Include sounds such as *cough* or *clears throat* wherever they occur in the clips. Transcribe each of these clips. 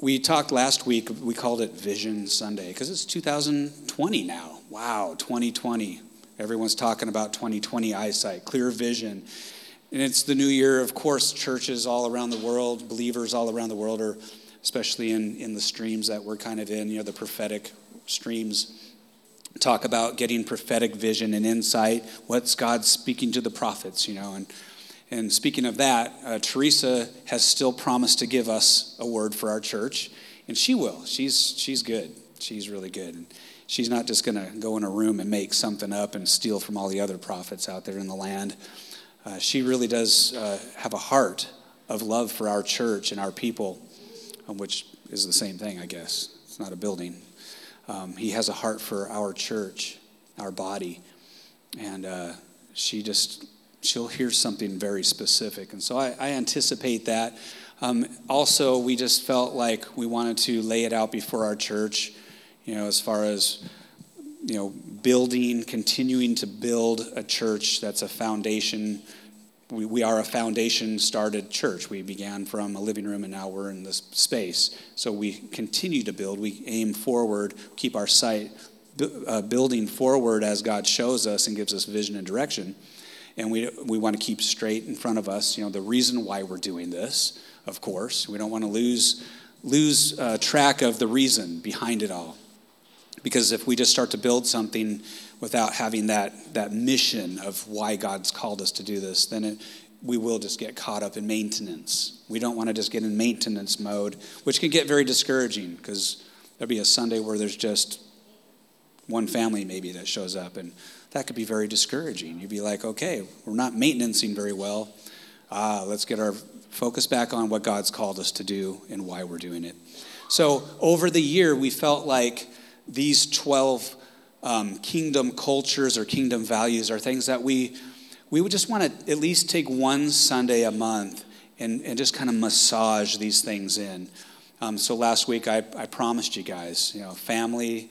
we talked last week, we called it Vision Sunday because it's 2020 now. Wow, 2020. Everyone's talking about 2020 eyesight, clear vision. And it's the new year, of course, churches all around the world, believers all around the world are, especially in, in the streams that we're kind of in, you know, the prophetic streams, talk about getting prophetic vision and insight. What's God speaking to the prophets, you know? And, and speaking of that, uh, Teresa has still promised to give us a word for our church, and she will. She's, she's good. She's really good. And she's not just going to go in a room and make something up and steal from all the other prophets out there in the land. Uh, she really does uh, have a heart of love for our church and our people, um, which is the same thing, I guess. It's not a building. Um, he has a heart for our church, our body. And uh, she just, she'll hear something very specific. And so I, I anticipate that. Um, also, we just felt like we wanted to lay it out before our church, you know, as far as you know, building, continuing to build a church that's a foundation. We, we are a foundation started church. We began from a living room and now we're in this space. So we continue to build. We aim forward, keep our sight uh, building forward as God shows us and gives us vision and direction. And we, we want to keep straight in front of us, you know, the reason why we're doing this, of course. We don't want to lose, lose uh, track of the reason behind it all. Because if we just start to build something without having that, that mission of why God's called us to do this, then it, we will just get caught up in maintenance. We don't want to just get in maintenance mode, which can get very discouraging because there'll be a Sunday where there's just one family maybe that shows up, and that could be very discouraging. You'd be like, okay, we're not maintaining very well. Ah, let's get our focus back on what God's called us to do and why we're doing it. So over the year, we felt like these 12 um, kingdom cultures or kingdom values are things that we, we would just want to at least take one Sunday a month and, and just kind of massage these things in. Um, so last week I, I promised you guys, you know, family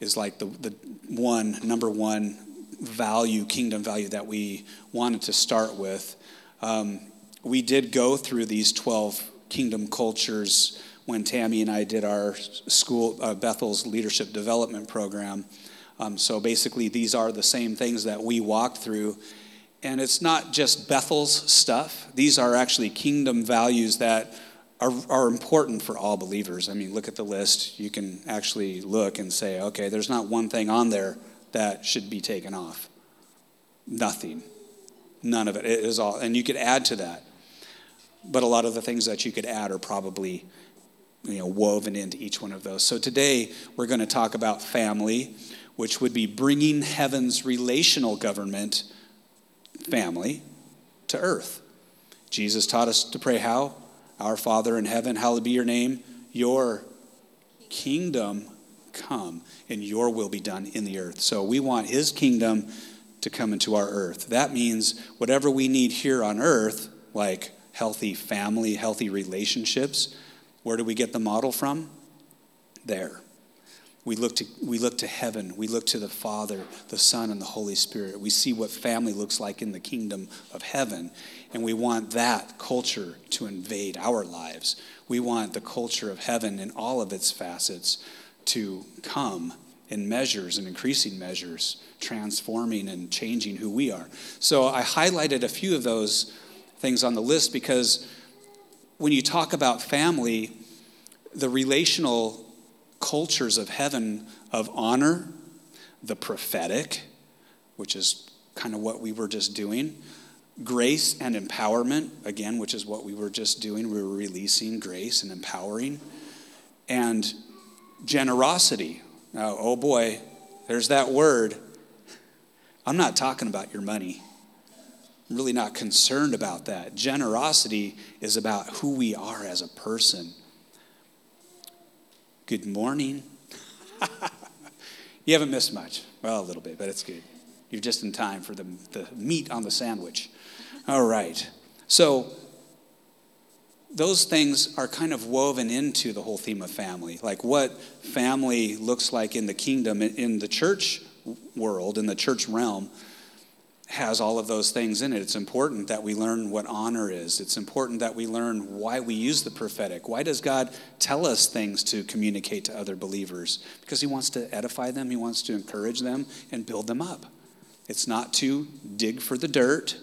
is like the, the one, number one value, kingdom value that we wanted to start with. Um, we did go through these 12 kingdom cultures when Tammy and I did our school, uh, Bethel's leadership development program. Um, so basically, these are the same things that we walked through. And it's not just Bethel's stuff, these are actually kingdom values that are, are important for all believers. I mean, look at the list. You can actually look and say, okay, there's not one thing on there that should be taken off. Nothing. None of it. It is all. And you could add to that. But a lot of the things that you could add are probably you know, woven into each one of those. So today we're going to talk about family, which would be bringing heaven's relational government, family, to earth. Jesus taught us to pray how? Our Father in heaven, hallowed be your name. Your kingdom come, and your will be done in the earth. So we want his kingdom to come into our earth. That means whatever we need here on earth, like healthy family, healthy relationships, where do we get the model from? There. We look, to, we look to heaven. We look to the Father, the Son, and the Holy Spirit. We see what family looks like in the kingdom of heaven. And we want that culture to invade our lives. We want the culture of heaven in all of its facets to come in measures and increasing measures, transforming and changing who we are. So I highlighted a few of those things on the list because when you talk about family, the relational cultures of heaven of honor, the prophetic, which is kind of what we were just doing, grace and empowerment, again, which is what we were just doing. We were releasing grace and empowering, and generosity. Now, oh boy, there's that word. I'm not talking about your money. I'm really not concerned about that. Generosity is about who we are as a person. Good morning. *laughs* you haven't missed much. Well, a little bit, but it's good. You're just in time for the, the meat on the sandwich. All right. So, those things are kind of woven into the whole theme of family. Like what family looks like in the kingdom, in the church world, in the church realm has all of those things in it. It's important that we learn what honor is. It's important that we learn why we use the prophetic. Why does God tell us things to communicate to other believers? Because He wants to edify them, He wants to encourage them, and build them up. It's not to dig for the dirt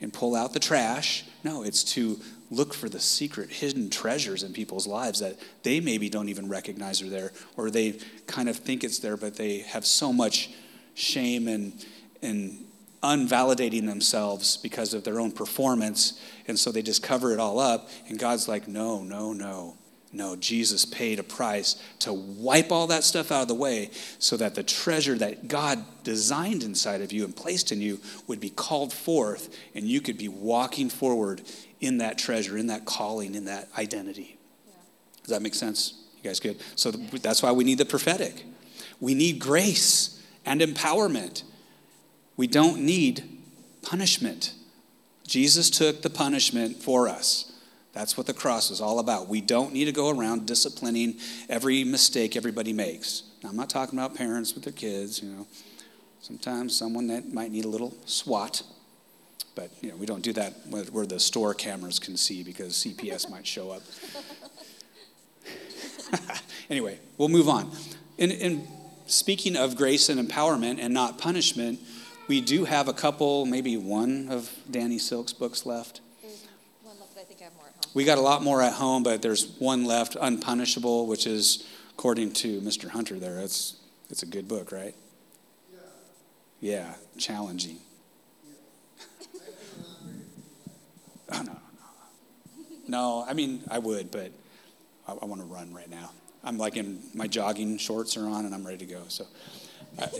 and pull out the trash. No, it's to look for the secret hidden treasures in people's lives that they maybe don't even recognize are there, or they kind of think it's there, but they have so much shame and, and unvalidating themselves because of their own performance. And so they just cover it all up. And God's like, no, no, no. No, Jesus paid a price to wipe all that stuff out of the way so that the treasure that God designed inside of you and placed in you would be called forth and you could be walking forward in that treasure, in that calling, in that identity. Yeah. Does that make sense? You guys good? So that's why we need the prophetic. We need grace and empowerment. We don't need punishment. Jesus took the punishment for us. That's what the cross is all about. We don't need to go around disciplining every mistake everybody makes. Now, I'm not talking about parents with their kids, you know. Sometimes someone that might need a little swat, but you know, we don't do that where the store cameras can see because CPS *laughs* might show up. *laughs* anyway, we'll move on. In, in speaking of grace and empowerment and not punishment, we do have a couple, maybe one of Danny Silk's books left. We got a lot more at home, but there's one left, Unpunishable, which is, according to Mr. Hunter there, it's, it's a good book, right? Yeah, yeah challenging. Oh, no, no. No, I mean, I would, but I, I want to run right now. I'm like in my jogging shorts are on and I'm ready to go. So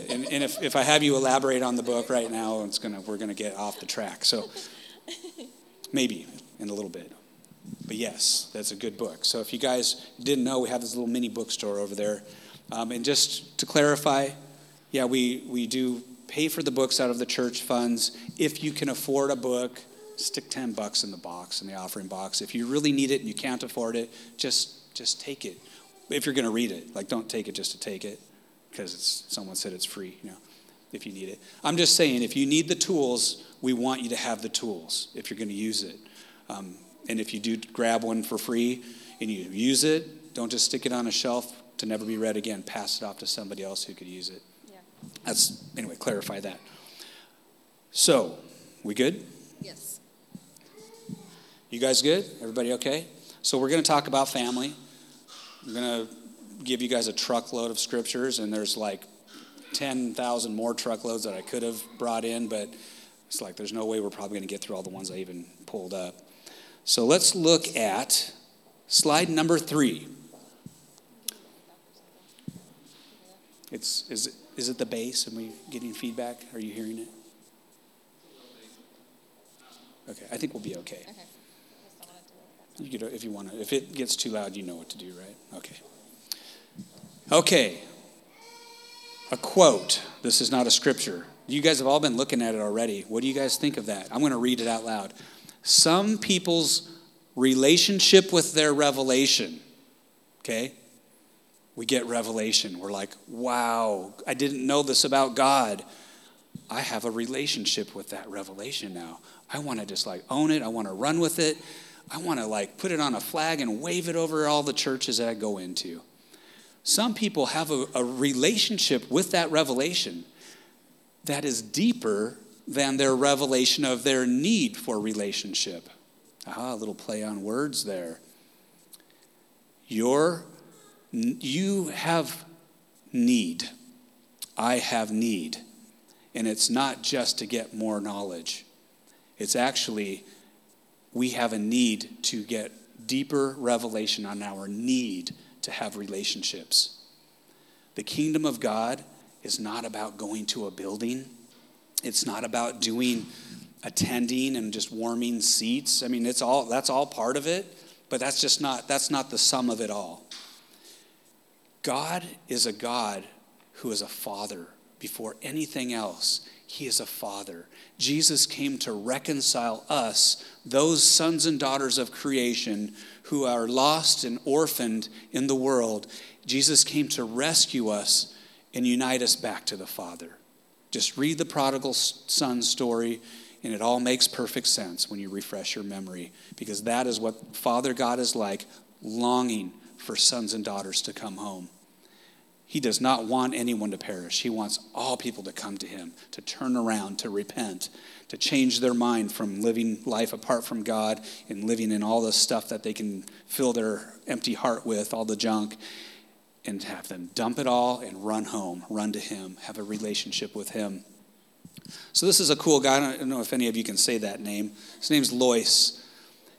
and, and if, if I have you elaborate on the book right now, it's gonna we're gonna get off the track. So *laughs* maybe in a little bit. But yes, that's a good book. So if you guys didn't know, we have this little mini bookstore over there. Um, and just to clarify, yeah, we, we do pay for the books out of the church funds. If you can afford a book, stick 10 bucks in the box, in the offering box. If you really need it and you can't afford it, just just take it. If you're going to read it, like don't take it just to take it because someone said it's free, you know, if you need it. I'm just saying, if you need the tools, we want you to have the tools if you're going to use it. Um, and if you do grab one for free and you use it, don't just stick it on a shelf to never be read again. Pass it off to somebody else who could use it. Yeah. That's, anyway, clarify that. So, we good? Yes. You guys good? Everybody okay? So, we're going to talk about family. I'm going to give you guys a truckload of scriptures, and there's like 10,000 more truckloads that I could have brought in, but it's like there's no way we're probably going to get through all the ones I even pulled up. So let's look at slide number three. It's, is, it, is it the bass? Am we getting feedback? Are you hearing it? Okay, I think we'll be okay. okay. You if you want to. If it gets too loud, you know what to do, right? Okay. Okay, a quote. This is not a scripture. You guys have all been looking at it already. What do you guys think of that? I'm going to read it out loud. Some people's relationship with their revelation, okay? We get revelation. We're like, wow, I didn't know this about God. I have a relationship with that revelation now. I want to just like own it. I want to run with it. I want to like put it on a flag and wave it over all the churches that I go into. Some people have a, a relationship with that revelation that is deeper than their revelation of their need for relationship. Ah, a little play on words there. Your, you have need. I have need. And it's not just to get more knowledge, it's actually we have a need to get deeper revelation on our need to have relationships. The kingdom of God is not about going to a building, it's not about doing attending and just warming seats. I mean, it's all that's all part of it, but that's just not that's not the sum of it all. God is a God who is a father before anything else. He is a father. Jesus came to reconcile us, those sons and daughters of creation who are lost and orphaned in the world. Jesus came to rescue us and unite us back to the Father. Just read the prodigal son story, and it all makes perfect sense when you refresh your memory, because that is what Father God is like, longing for sons and daughters to come home. He does not want anyone to perish. He wants all people to come to him, to turn around, to repent, to change their mind from living life apart from God and living in all the stuff that they can fill their empty heart with, all the junk, and have them dump it all and run home, run to him, have a relationship with him. So this is a cool guy. I don't know if any of you can say that name. His name's Lois.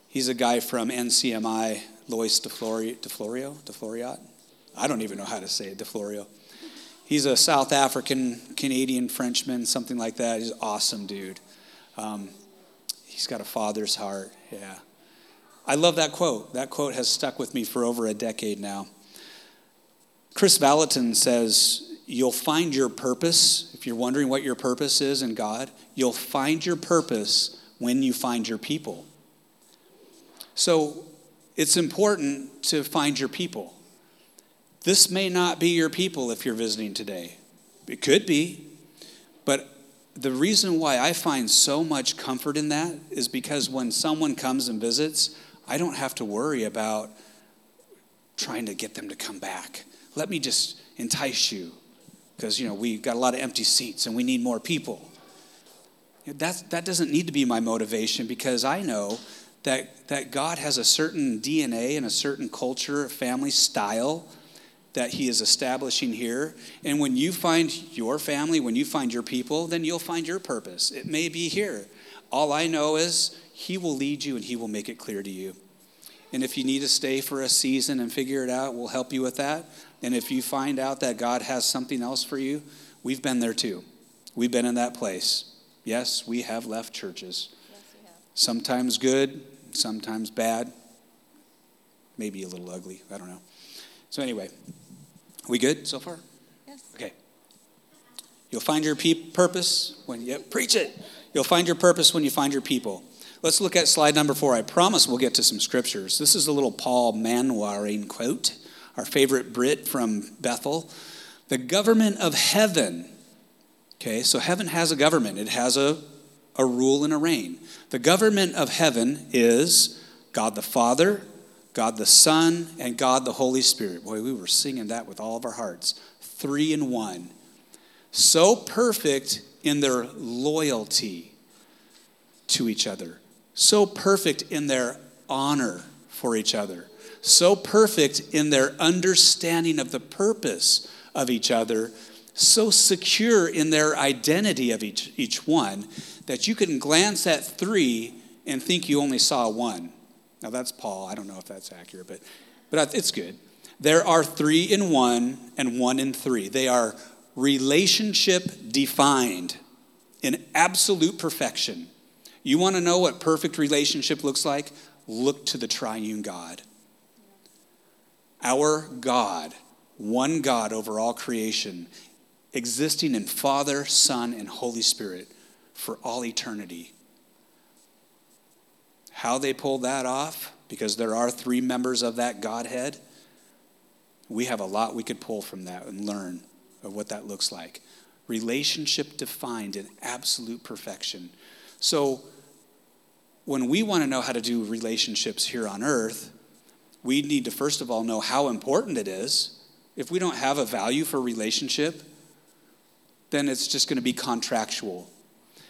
He's a guy from NCMI, Lois DeFlorio, DeFlorio, DeFloriot. I don't even know how to say it, DeFlorio. He's a South African, Canadian Frenchman, something like that. He's an awesome dude. Um, he's got a father's heart. Yeah. I love that quote. That quote has stuck with me for over a decade now. Kris Vallotton says, You'll find your purpose. If you're wondering what your purpose is in God, you'll find your purpose when you find your people. So it's important to find your people. This may not be your people if you're visiting today. It could be. But the reason why I find so much comfort in that is because when someone comes and visits, I don't have to worry about trying to get them to come back. Let me just entice you because, you know, we've got a lot of empty seats and we need more people. That, that doesn't need to be my motivation because I know that, that God has a certain DNA and a certain culture, family style that he is establishing here. And when you find your family, when you find your people, then you'll find your purpose. It may be here. All I know is he will lead you and he will make it clear to you. And if you need to stay for a season and figure it out, we'll help you with that. And if you find out that God has something else for you, we've been there too. We've been in that place. Yes, we have left churches. Yes, have. Sometimes good, sometimes bad, maybe a little ugly. I don't know. So, anyway, we good so far? Yes. Okay. You'll find your pe- purpose when you preach it. You'll find your purpose when you find your people. Let's look at slide number four. I promise we'll get to some scriptures. This is a little Paul Manwaring quote, our favorite Brit from Bethel. The government of heaven. Okay, so heaven has a government, it has a, a rule and a reign. The government of heaven is God the Father, God the Son, and God the Holy Spirit. Boy, we were singing that with all of our hearts. Three in one. So perfect in their loyalty to each other, so perfect in their honor for each other, so perfect in their understanding of the purpose of each other, so secure in their identity of each, each one that you can glance at three and think you only saw one. Now that's Paul. I don't know if that's accurate, but, but it's good. There are three in one and one in three. They are relationship defined in absolute perfection. You want to know what perfect relationship looks like? Look to the triune God. Our God, one God over all creation, existing in Father, Son, and Holy Spirit for all eternity. How they pulled that off, because there are three members of that Godhead, we have a lot we could pull from that and learn of what that looks like. Relationship defined in absolute perfection. So, when we want to know how to do relationships here on earth, we need to first of all know how important it is. If we don't have a value for relationship, then it's just going to be contractual.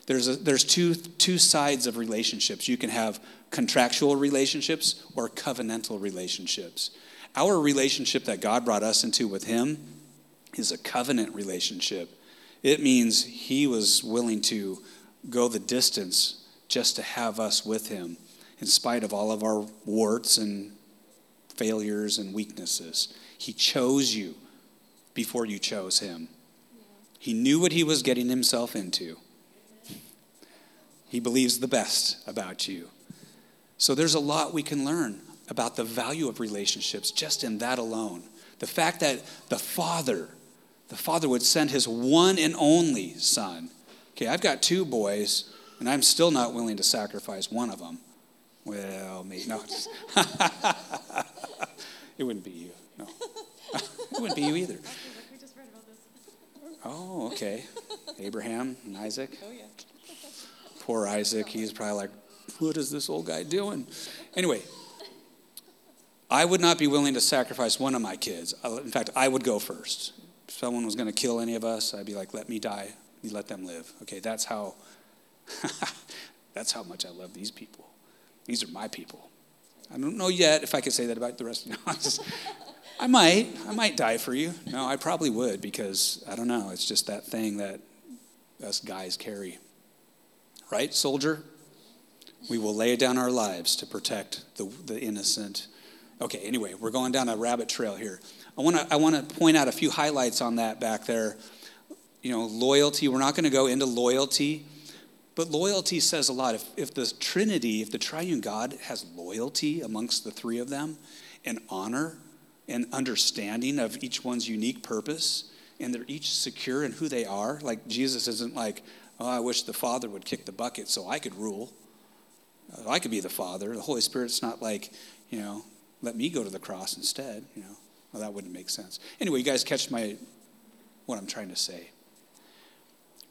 There's, a, there's two, two sides of relationships. You can have contractual relationships or covenantal relationships. Our relationship that God brought us into with Him is a covenant relationship. It means He was willing to go the distance just to have us with Him, in spite of all of our warts and failures and weaknesses. He chose you before you chose Him. He knew what He was getting Himself into. He believes the best about you. So there's a lot we can learn about the value of relationships just in that alone. The fact that the Father, the Father would send his one and only Son. Okay, I've got two boys, and I'm still not willing to sacrifice one of them. Well, me, no. *laughs* it wouldn't be you, no. *laughs* it wouldn't be you either. Oh, okay. Abraham and Isaac. Oh, yeah. Poor Isaac. He's probably like, what is this old guy doing? Anyway, I would not be willing to sacrifice one of my kids. In fact, I would go first. If someone was going to kill any of us, I'd be like, let me die. You let them live. Okay, that's how. *laughs* that's how much I love these people. These are my people. I don't know yet if I could say that about the rest of you. *laughs* I might. I might die for you. No, I probably would because I don't know. It's just that thing that us guys carry. Right, soldier? We will lay down our lives to protect the, the innocent. Okay, anyway, we're going down a rabbit trail here. I want to I want to point out a few highlights on that back there. You know, loyalty. We're not going to go into loyalty, but loyalty says a lot. If, if the Trinity, if the triune God has loyalty amongst the three of them, and honor and understanding of each one's unique purpose, and they're each secure in who they are, like Jesus isn't like, oh, I wish the Father would kick the bucket so I could rule. Uh, I could be the Father. The Holy Spirit's not like, you know, let me go to the cross instead. You know, well, that wouldn't make sense. Anyway, you guys catch my what I'm trying to say.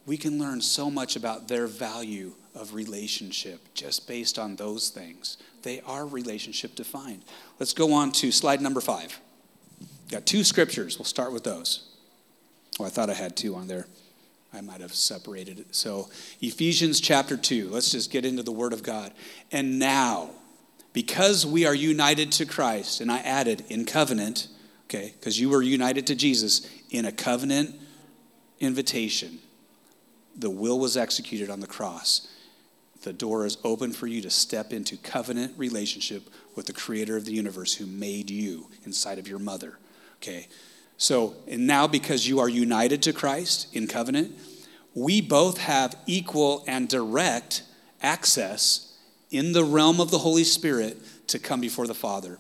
We can learn so much about their value of relationship just based on those things. They are relationship defined. Let's go on to slide number five. Got two scriptures. We'll start with those. Oh, I thought I had two on there. I might have separated it. So, Ephesians chapter 2, let's just get into the Word of God. And now, because we are united to Christ, and I added in covenant, okay, because you were united to Jesus in a covenant invitation, the will was executed on the cross. The door is open for you to step into covenant relationship with the creator of the universe who made you inside of your mother. Okay, so, and now because you are united to Christ in covenant, we both have equal and direct access in the realm of the Holy Spirit to come before the Father.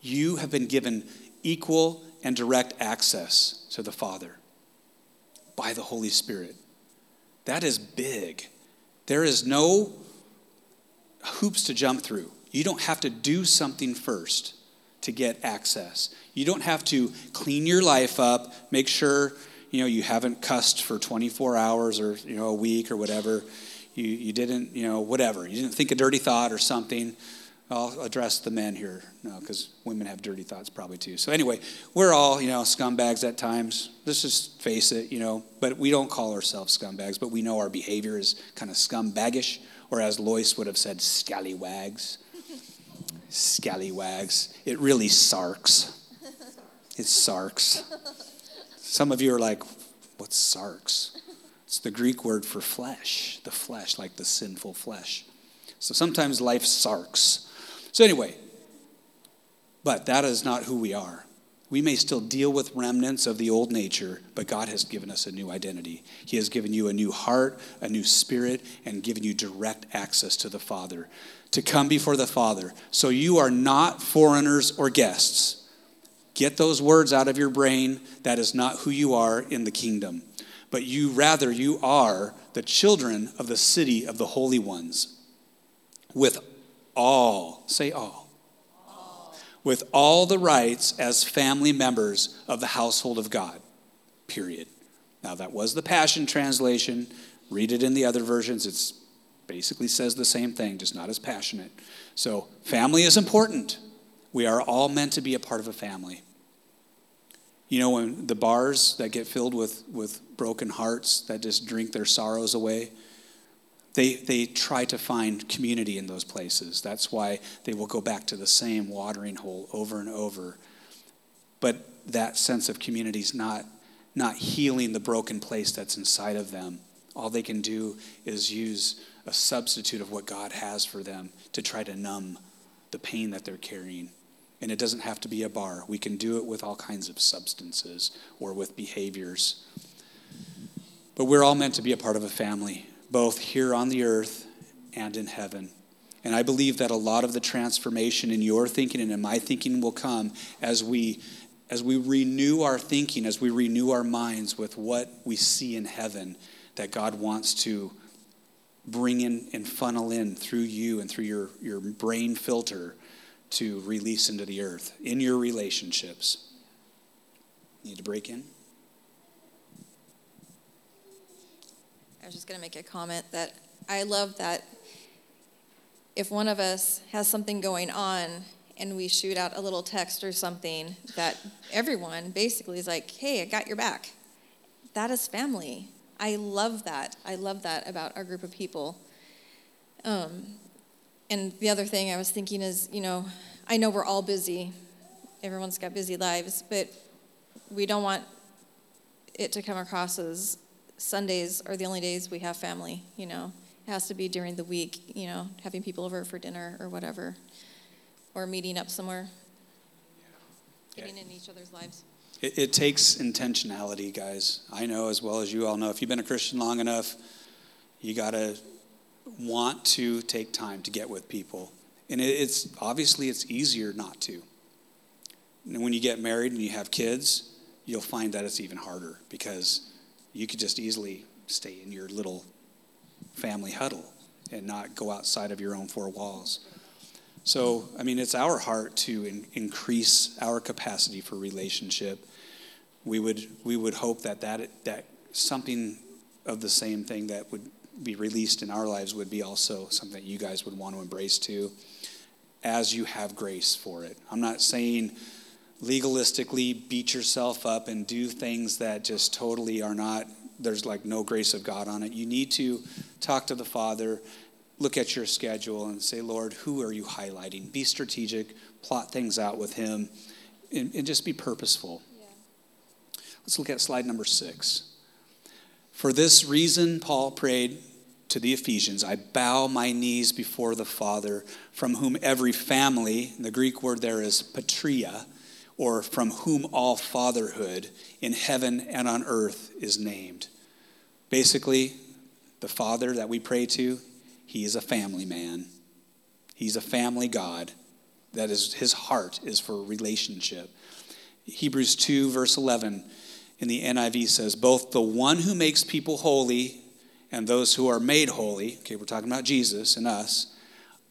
You have been given equal and direct access to the Father by the Holy Spirit. That is big. There is no hoops to jump through. You don't have to do something first to get access. You don't have to clean your life up, make sure you know you haven't cussed for 24 hours or you know a week or whatever. You you didn't you know whatever. You didn't think a dirty thought or something. I'll address the men here, because women have dirty thoughts probably too. So anyway, we're all you know scumbags at times. Let's just face it, you know. But we don't call ourselves scumbags, but we know our behavior is kind of scumbaggish, or as Lois would have said, scallywags scallywags. It really sarks. It sarks. Some of you are like, what's sarx? It's the Greek word for flesh, the flesh, like the sinful flesh. So sometimes life sarks. So, anyway, but that is not who we are. We may still deal with remnants of the old nature, but God has given us a new identity. He has given you a new heart, a new spirit, and given you direct access to the Father to come before the Father. So you are not foreigners or guests. Get those words out of your brain. That is not who you are in the kingdom. But you, rather, you are the children of the city of the holy ones with all, say all, all. with all the rights as family members of the household of God. Period. Now, that was the Passion Translation. Read it in the other versions. It's basically says the same thing, just not as passionate. So, family is important. We are all meant to be a part of a family. You know, when the bars that get filled with, with broken hearts that just drink their sorrows away, they, they try to find community in those places. That's why they will go back to the same watering hole over and over. But that sense of community is not, not healing the broken place that's inside of them. All they can do is use a substitute of what God has for them to try to numb the pain that they're carrying. And it doesn't have to be a bar. We can do it with all kinds of substances or with behaviors. But we're all meant to be a part of a family, both here on the earth and in heaven. And I believe that a lot of the transformation in your thinking and in my thinking will come as we as we renew our thinking, as we renew our minds with what we see in heaven that God wants to bring in and funnel in through you and through your, your brain filter to release into the earth in your relationships. Need to break in? I was just going to make a comment that I love that if one of us has something going on and we shoot out a little text or something, that everyone basically is like, hey, I got your back. That is family. I love that. I love that about our group of people. Um, and the other thing I was thinking is, you know, I know we're all busy. Everyone's got busy lives, but we don't want it to come across as Sundays are the only days we have family, you know. It has to be during the week, you know, having people over for dinner or whatever, or meeting up somewhere, getting in each other's lives. It, it takes intentionality, guys. I know as well as you all know. If you've been a Christian long enough, you got to want to take time to get with people. And it, it's obviously it's easier not to. And when you get married and you have kids, you'll find that it's even harder because you could just easily stay in your little family huddle and not go outside of your own four walls. So, I mean, it's our heart to in, increase our capacity for relationship. We would, we would hope that, that that something of the same thing that would be released in our lives would be also something that you guys would want to embrace too, as you have grace for it. I'm not saying legalistically beat yourself up and do things that just totally are not, there's like no grace of God on it. You need to talk to the Father look at your schedule and say, Lord, who are you highlighting? Be strategic, plot things out with Him, and, and just be purposeful. Yeah. Let's look at slide number six. For this reason, Paul prayed to the Ephesians I bow my knees before the Father, from whom every family, the Greek word there is patria, or from whom all fatherhood in heaven and on earth is named. Basically, the Father that we pray to, he is a family man. He's a family God. That is, his heart is for relationship. Hebrews 2, verse 11 in the NIV says, Both the one who makes people holy and those who are made holy, okay, we're talking about Jesus and us,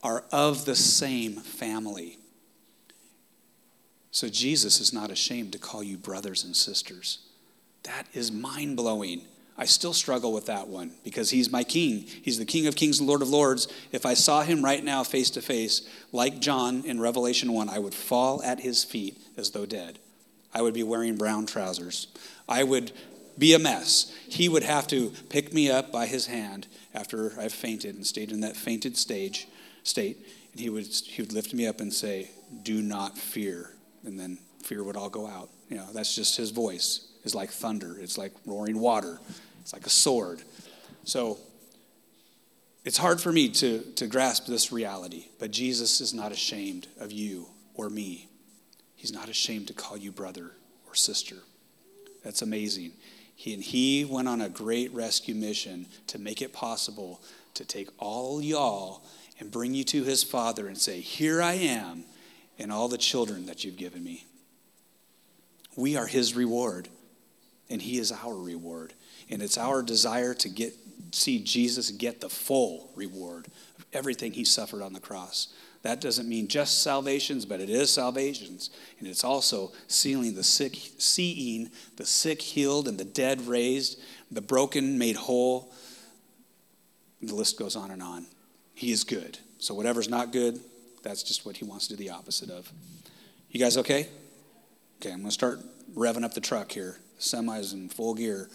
are of the same family. So Jesus is not ashamed to call you brothers and sisters. That is mind blowing. I still struggle with that one because he's my king. He's the king of kings and lord of lords. If I saw him right now face to face, like John in Revelation 1, I would fall at his feet as though dead. I would be wearing brown trousers. I would be a mess. He would have to pick me up by his hand after I've fainted and stayed in that fainted stage state, and he would he would lift me up and say, "Do not fear," and then fear would all go out. You know, that's just his voice. It's like thunder. It's like roaring water. It's like a sword. So it's hard for me to, to grasp this reality, but Jesus is not ashamed of you or me. He's not ashamed to call you brother or sister. That's amazing. He, and he went on a great rescue mission to make it possible to take all y'all and bring you to his father and say, Here I am, and all the children that you've given me. We are his reward, and he is our reward. And it's our desire to get see Jesus get the full reward of everything he suffered on the cross. That doesn't mean just salvations, but it is salvations. And it's also sealing the sick, seeing the sick healed and the dead raised, the broken made whole. The list goes on and on. He is good. So whatever's not good, that's just what he wants to do the opposite of. You guys okay? Okay, I'm going to start revving up the truck here. Semi's in full gear.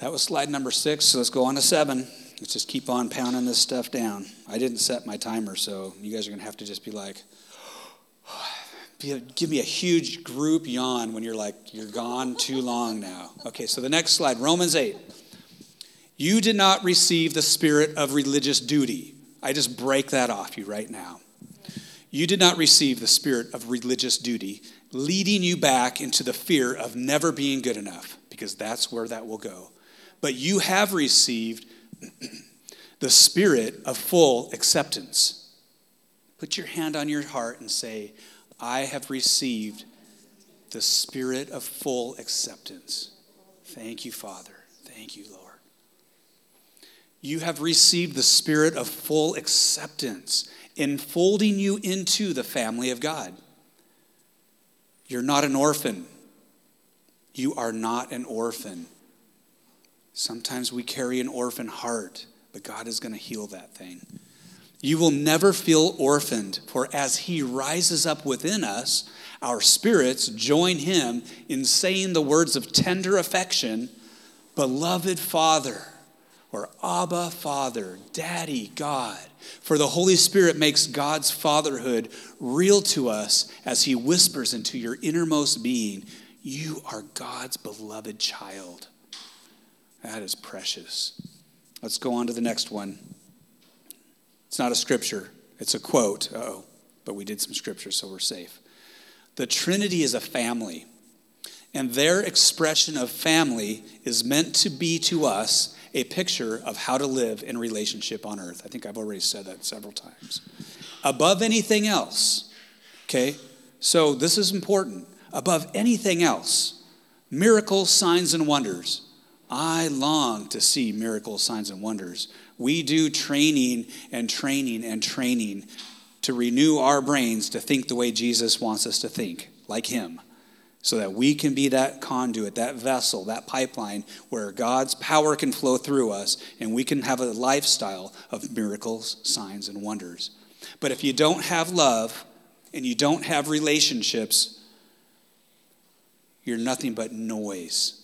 That was slide number six, so let's go on to seven. Let's just keep on pounding this stuff down. I didn't set my timer, so you guys are going to have to just be like, *sighs* give me a huge group yawn when you're like, you're gone too long now. Okay, so the next slide, Romans 8. You did not receive the spirit of religious duty. I just break that off you right now. You did not receive the spirit of religious duty, leading you back into the fear of never being good enough, because that's where that will go but you have received *clears throat* the spirit of full acceptance. Put your hand on your heart and say, I have received the spirit of full acceptance. Thank you, Father. Thank you, Lord. You have received the spirit of full acceptance, enfolding you into the family of God. You're not an orphan. You are not an orphan. Sometimes we carry an orphan heart, but God is going to heal that thing. You will never feel orphaned, for as He rises up within us, our spirits join Him in saying the words of tender affection Beloved Father, or Abba Father, Daddy God. For the Holy Spirit makes God's fatherhood real to us as He whispers into your innermost being, You are God's beloved child. That is precious. Let's go on to the next one. It's not a scripture, it's a quote. oh, but we did some scripture, so we're safe. The Trinity is a family, and their expression of family is meant to be to us a picture of how to live in relationship on earth. I think I've already said that several times. Above anything else, okay? So this is important. Above anything else, miracles, signs, and wonders I long to see miracles, signs, and wonders. We do training and training and training to renew our brains to think the way Jesus wants us to think, like Him, so that we can be that conduit, that vessel, that pipeline where God's power can flow through us and we can have a lifestyle of miracles, signs, and wonders. But if you don't have love and you don't have relationships, you're nothing but noise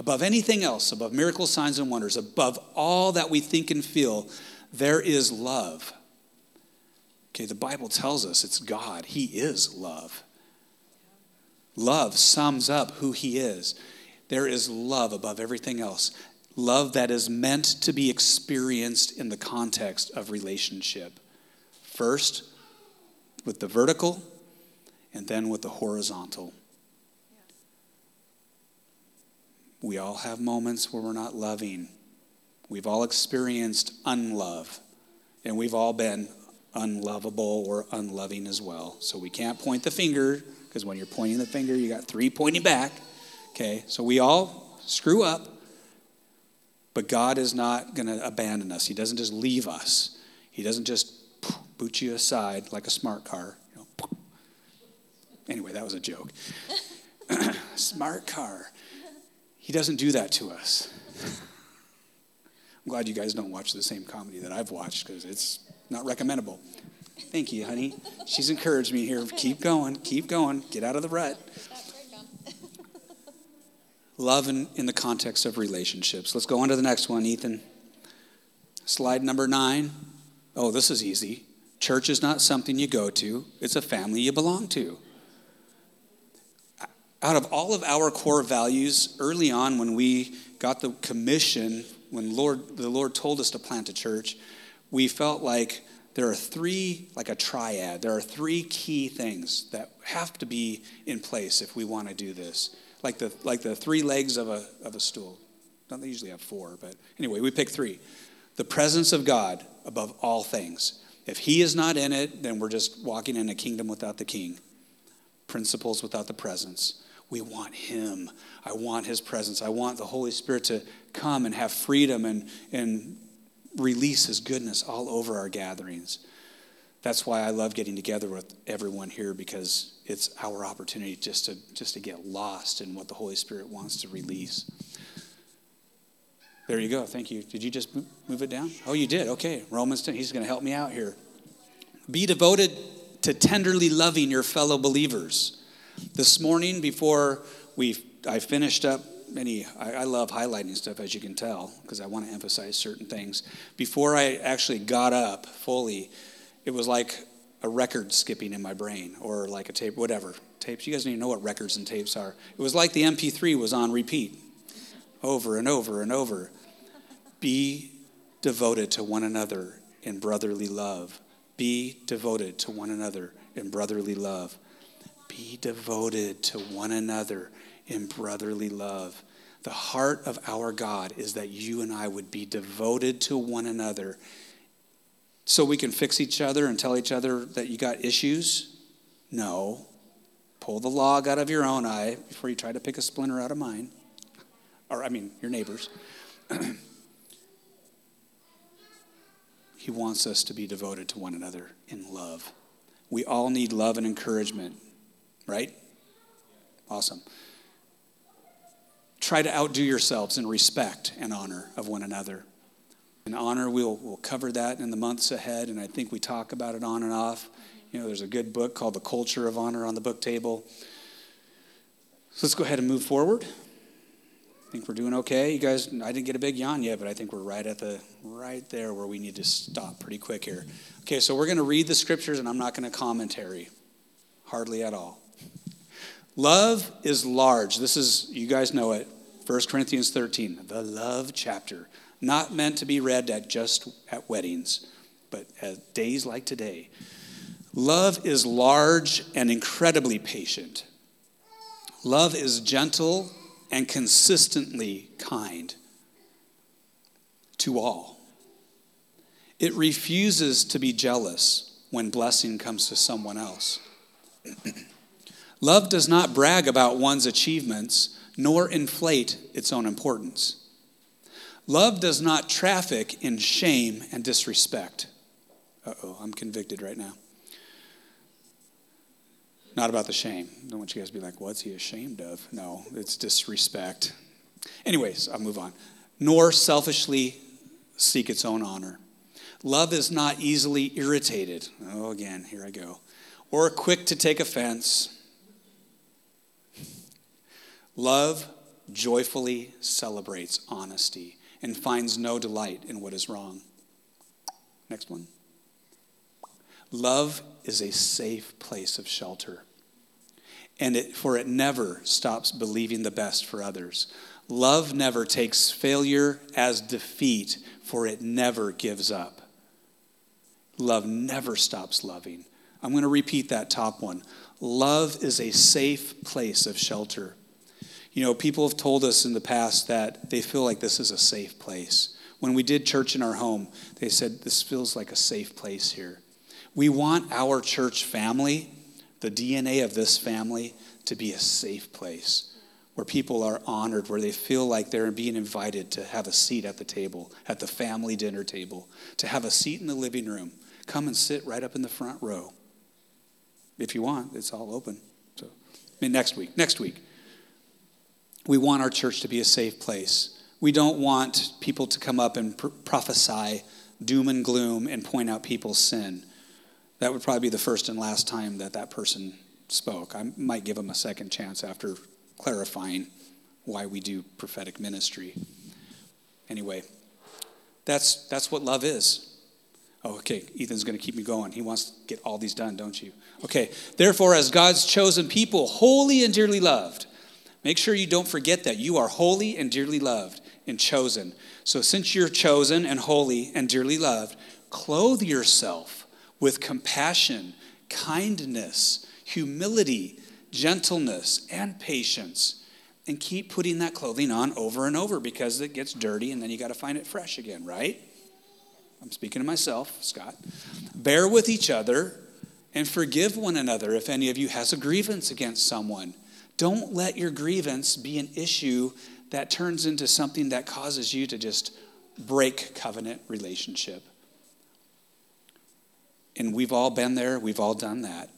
above anything else, above miracles, signs, and wonders, above all that we think and feel, there is love. Okay, the Bible tells us it's God. He is love. Love sums up who He is. There is love above everything else. Love that is meant to be experienced in the context of relationship. First, with the vertical, and then with the horizontal. We all have moments where we're not loving. We've all experienced unlove, and we've all been unlovable or unloving as well. So we can't point the finger, because when you're pointing the finger, you got three pointing back. Okay, so we all screw up, but God is not going to abandon us. He doesn't just leave us, He doesn't just boot you aside like a smart car. You know, anyway, that was a joke. *laughs* smart car. He doesn't do that to us. *laughs* I'm glad you guys don't watch the same comedy that I've watched because it's not recommendable. Thank you, honey. She's encouraged me here. Keep going, keep going, get out of the rut. Love in, in the context of relationships. Let's go on to the next one, Ethan. Slide number nine. Oh, this is easy. Church is not something you go to, it's a family you belong to out of all of our core values, early on when we got the commission, when Lord, the Lord told us to plant a church, we felt like there are three, like a triad, there are three key things that have to be in place if we want to do this. Like the, like the three legs of a, of a stool. Don't they usually have four, but anyway, we pick three. The presence of God above all things. If He is not in it, then we're just walking in a kingdom without the king. Principles without the presence we want Him. I want His presence. I want the Holy Spirit to come and have freedom and, and release His goodness all over our gatherings. That's why I love getting together with everyone here because it's our opportunity just to, just to get lost in what the Holy Spirit wants to release. There you go. Thank you. Did you just move it down? Oh, you did. Okay. Romans 10. He's going to help me out here. Be devoted to tenderly loving your fellow believers this morning, before we, I finished up many, I, I love highlighting stuff, as you can tell, because I want to emphasize certain things. Before I actually got up fully, it was like a record skipping in my brain, or like a tape, whatever. Tapes, you guys don't even know what records and tapes are. It was like the MP3 was on repeat over and over and over. Be devoted to one another in brotherly love. Be devoted to one another in brotherly love. Be devoted to one another in brotherly love. The heart of our God is that you and I would be devoted to one another so we can fix each other and tell each other that you got issues? No. Pull the log out of your own eye before you try to pick a splinter out of mine. Or, I mean, your neighbor's. *clears throat* he wants us to be devoted to one another in love. We all need love and encouragement right? Awesome. Try to outdo yourselves in respect and honor of one another. And honor, we'll, we'll cover that in the months ahead, and I think we talk about it on and off. You know, there's a good book called The Culture of Honor on the book table. So let's go ahead and move forward. I think we're doing okay. You guys, I didn't get a big yawn yet, but I think we're right at the right there where we need to stop pretty quick here. Okay, so we're going to read the scriptures, and I'm not going to commentary, hardly at all. Love is large. This is, you guys know it, 1 Corinthians 13, the love chapter. Not meant to be read at just at weddings, but at days like today. Love is large and incredibly patient. Love is gentle and consistently kind to all. It refuses to be jealous when blessing comes to someone else. *clears throat* Love does not brag about one's achievements nor inflate its own importance. Love does not traffic in shame and disrespect. Uh oh, I'm convicted right now. Not about the shame. I don't want you guys to be like, what's he ashamed of? No, it's disrespect. Anyways, I'll move on. Nor selfishly seek its own honor. Love is not easily irritated. Oh, again, here I go. Or quick to take offense. Love joyfully celebrates honesty and finds no delight in what is wrong. Next one. Love is a safe place of shelter and it, for it never stops believing the best for others. Love never takes failure as defeat, for it never gives up. Love never stops loving. I'm going to repeat that top one. Love is a safe place of shelter. You know, people have told us in the past that they feel like this is a safe place. When we did church in our home, they said, This feels like a safe place here. We want our church family the DNA of this family to be a safe place where people are honored, where they feel like they're being invited to have a seat at the table, at the family dinner table, to have a seat in the living room. Come and sit right up in the front row. If you want, it's all open. So, I mean, next week, next week. We want our church to be a safe place. We don't want people to come up and pr- prophesy doom and gloom and point out people's sin that would probably be the first and last time that that person spoke. I might give them a second chance after clarifying why we do prophetic ministry. Anyway, that's, that's what love is. Oh, okay. Ethan's going to keep me going. He wants to get all these done, don't you? Okay. Therefore, as God's chosen people, holy and dearly loved, make sure you don't forget that you are holy and dearly loved and chosen. So, since you're chosen and holy and dearly loved, clothe yourself with compassion, kindness, humility, gentleness, and patience. And keep putting that clothing on over and over because it gets dirty and then you got to find it fresh again, right? I'm speaking to myself, Scott. Bear with each other and forgive one another if any of you has a grievance against someone. Don't let your grievance be an issue that turns into something that causes you to just break covenant relationship. And we've all been there, we've all done that.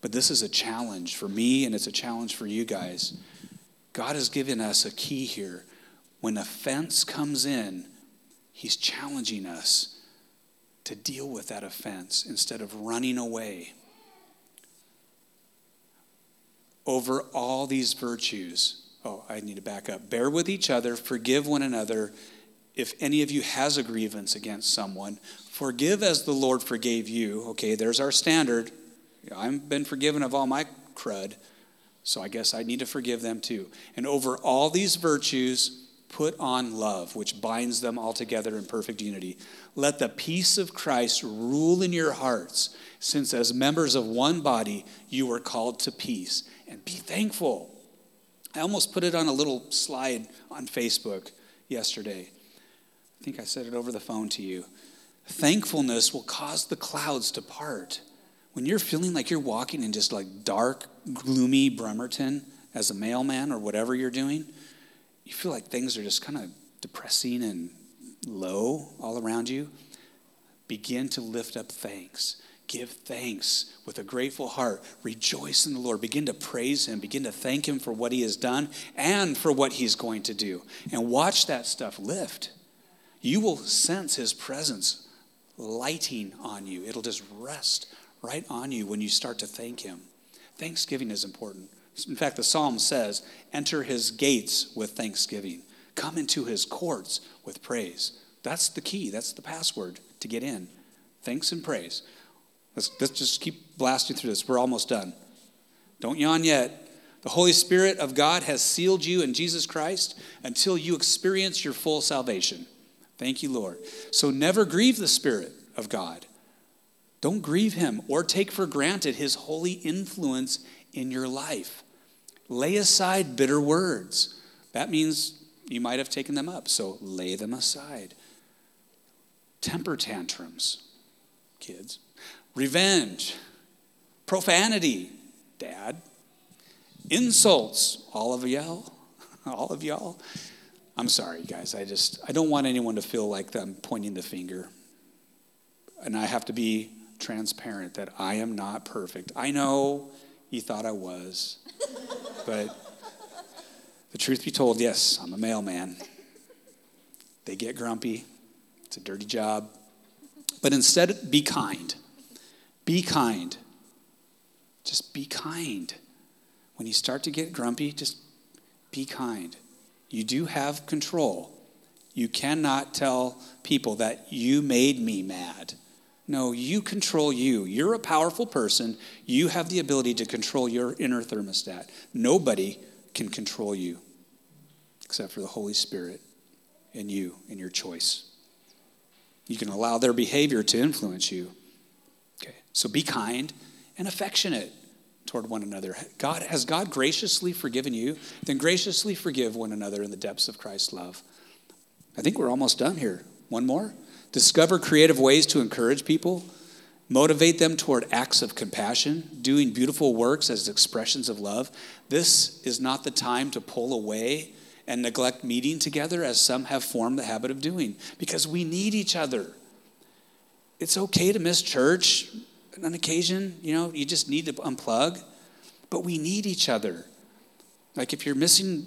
But this is a challenge for me, and it's a challenge for you guys. God has given us a key here. When offense comes in, He's challenging us to deal with that offense instead of running away. Over all these virtues, oh, I need to back up. Bear with each other, forgive one another. If any of you has a grievance against someone, Forgive as the Lord forgave you. Okay, there's our standard. I've been forgiven of all my crud, so I guess I need to forgive them too. And over all these virtues, put on love, which binds them all together in perfect unity. Let the peace of Christ rule in your hearts, since as members of one body, you were called to peace. And be thankful. I almost put it on a little slide on Facebook yesterday. I think I said it over the phone to you. Thankfulness will cause the clouds to part. When you're feeling like you're walking in just like dark, gloomy Bremerton as a mailman or whatever you're doing, you feel like things are just kind of depressing and low all around you. Begin to lift up thanks. Give thanks with a grateful heart. Rejoice in the Lord. Begin to praise Him. Begin to thank Him for what He has done and for what He's going to do. And watch that stuff lift. You will sense His presence lighting on you. It'll just rest right on you when you start to thank Him. Thanksgiving is important. In fact, the psalm says, Enter His gates with thanksgiving, come into His courts with praise. That's the key, that's the password to get in. Thanks and praise. Let's, let's just keep blasting through this. We're almost done. Don't yawn yet. The Holy Spirit of God has sealed you in Jesus Christ until you experience your full salvation. Thank you, Lord. So never grieve the Spirit of God. Don't grieve him or take for granted his holy influence in your life. Lay aside bitter words. That means you might have taken them up, so lay them aside. Temper tantrums, kids. Revenge, profanity, dad. Insults, all of y'all, *laughs* all of y'all. I'm sorry, guys. I just, I don't want anyone to feel like I'm pointing the finger. And I have to be transparent that I am not perfect. I know you thought I was, *laughs* but the truth be told, yes, I'm a mailman. They get grumpy, it's a dirty job. But instead, be kind. Be kind. Just be kind. When you start to get grumpy, just be kind. You do have control. You cannot tell people that you made me mad. No, you control you. You're a powerful person. You have the ability to control your inner thermostat. Nobody can control you except for the Holy Spirit and you and your choice. You can allow their behavior to influence you. So be kind and affectionate toward one another. God has God graciously forgiven you, then graciously forgive one another in the depths of Christ's love. I think we're almost done here. One more. Discover creative ways to encourage people, motivate them toward acts of compassion, doing beautiful works as expressions of love. This is not the time to pull away and neglect meeting together as some have formed the habit of doing because we need each other. It's okay to miss church on occasion, you know, you just need to unplug. But we need each other. Like if you're missing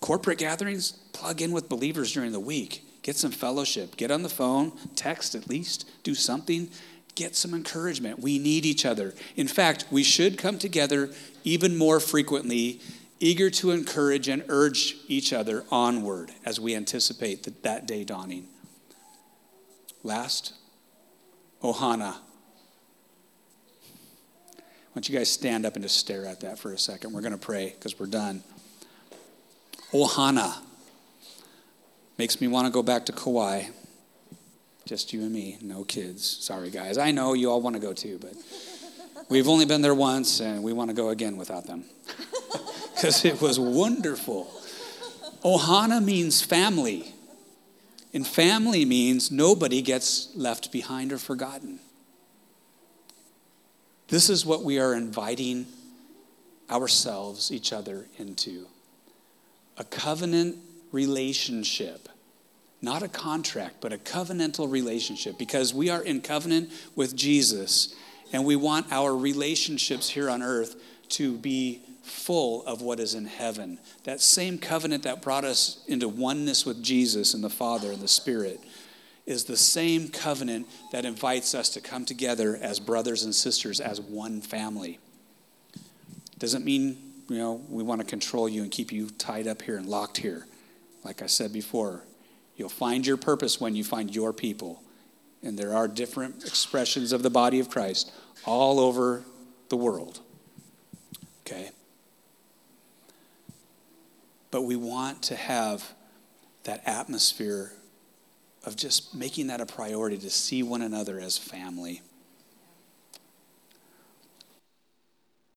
corporate gatherings, plug in with believers during the week. Get some fellowship. Get on the phone, text at least, do something. Get some encouragement. We need each other. In fact, we should come together even more frequently, eager to encourage and urge each other onward as we anticipate that, that day dawning. Last, Ohana why don't you guys stand up and just stare at that for a second? We're going to pray because we're done. Oh, Ohana makes me want to go back to Kauai. Just you and me, no kids. Sorry, guys. I know you all want to go too, but we've only been there once and we want to go again without them *laughs* because it was wonderful. Oh, Ohana means family. And family means nobody gets left behind or forgotten. This is what we are inviting ourselves, each other, into a covenant relationship. Not a contract, but a covenantal relationship because we are in covenant with Jesus and we want our relationships here on earth to be full of what is in heaven. That same covenant that brought us into oneness with Jesus and the Father and the Spirit is the same covenant that invites us to come together as brothers and sisters, as one family. Doesn't mean, you know, we want to control you and keep you tied up here and locked here. Like I said before, you'll find your purpose when you find your people. And there are different expressions of the body of Christ all over the world. Okay? But we want to have that atmosphere of just making that a priority to see one another as family.